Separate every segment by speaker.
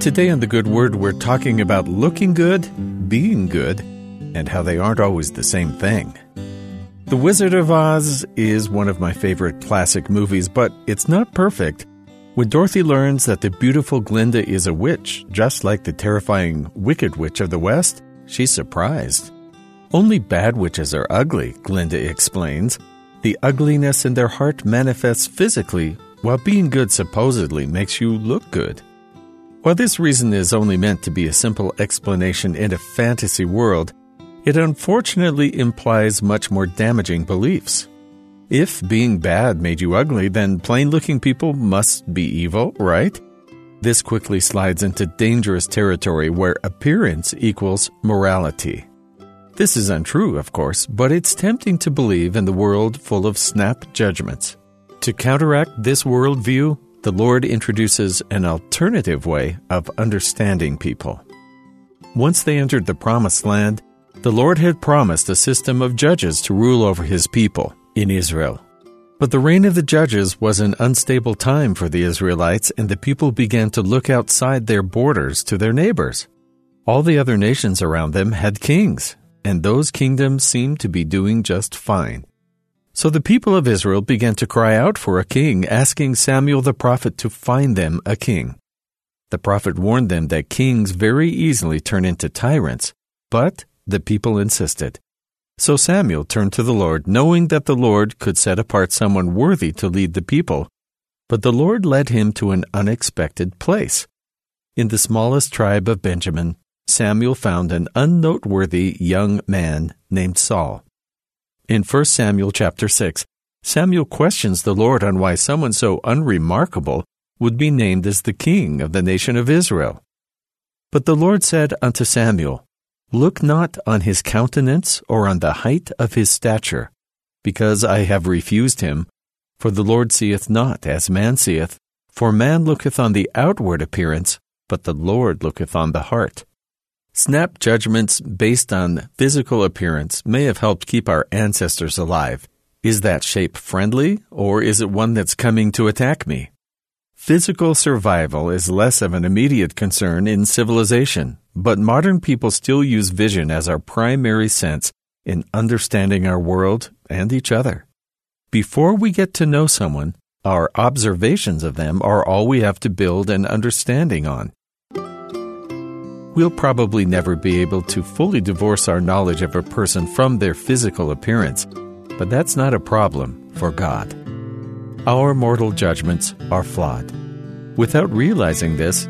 Speaker 1: Today on The Good Word, we're talking about looking good, being good, and how they aren't always the same thing. The Wizard of Oz is one of my favorite classic movies, but it's not perfect. When Dorothy learns that the beautiful Glinda is a witch, just like the terrifying Wicked Witch of the West, she's surprised. Only bad witches are ugly, Glinda explains. The ugliness in their heart manifests physically, while being good supposedly makes you look good. While this reason is only meant to be a simple explanation in a fantasy world, it unfortunately implies much more damaging beliefs. If being bad made you ugly, then plain looking people must be evil, right? This quickly slides into dangerous territory where appearance equals morality. This is untrue, of course, but it's tempting to believe in the world full of snap judgments. To counteract this worldview, the Lord introduces an alternative way of understanding people. Once they entered the Promised Land, the Lord had promised a system of judges to rule over his people in Israel. But the reign of the judges was an unstable time for the Israelites, and the people began to look outside their borders to their neighbors. All the other nations around them had kings, and those kingdoms seemed to be doing just fine. So the people of Israel began to cry out for a king, asking Samuel the prophet to find them a king. The prophet warned them that kings very easily turn into tyrants, but the people insisted. So Samuel turned to the Lord, knowing that the Lord could set apart someone worthy to lead the people. But the Lord led him to an unexpected place. In the smallest tribe of Benjamin, Samuel found an unnoteworthy young man named Saul. In 1 Samuel chapter 6, Samuel questions the Lord on why someone so unremarkable would be named as the king of the nation of Israel. But the Lord said unto Samuel, Look not on his countenance or on the height of his stature, because I have refused him. For the Lord seeth not as man seeth, for man looketh on the outward appearance, but the Lord looketh on the heart. Snap judgments based on physical appearance may have helped keep our ancestors alive. Is that shape friendly, or is it one that's coming to attack me? Physical survival is less of an immediate concern in civilization, but modern people still use vision as our primary sense in understanding our world and each other. Before we get to know someone, our observations of them are all we have to build an understanding on we'll probably never be able to fully divorce our knowledge of a person from their physical appearance, but that's not a problem for God. Our mortal judgments are flawed. Without realizing this,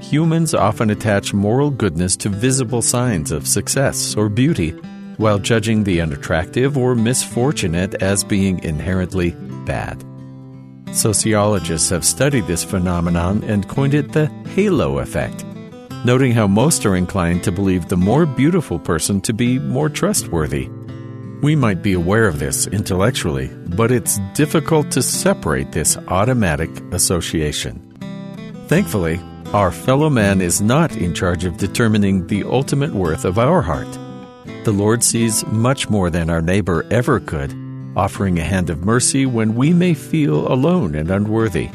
Speaker 1: humans often attach moral goodness to visible signs of success or beauty, while judging the unattractive or misfortunate as being inherently bad. Sociologists have studied this phenomenon and coined it the halo effect noting how most are inclined to believe the more beautiful person to be more trustworthy. We might be aware of this intellectually, but it's difficult to separate this automatic association. Thankfully, our fellow man is not in charge of determining the ultimate worth of our heart. The Lord sees much more than our neighbor ever could, offering a hand of mercy when we may feel alone and unworthy.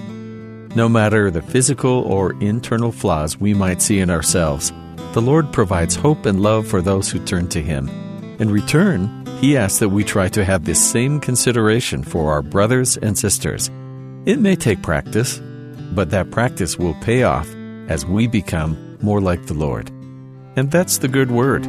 Speaker 1: No matter the physical or internal flaws we might see in ourselves, the Lord provides hope and love for those who turn to Him. In return, He asks that we try to have this same consideration for our brothers and sisters. It may take practice, but that practice will pay off as we become more like the Lord. And that's the good word.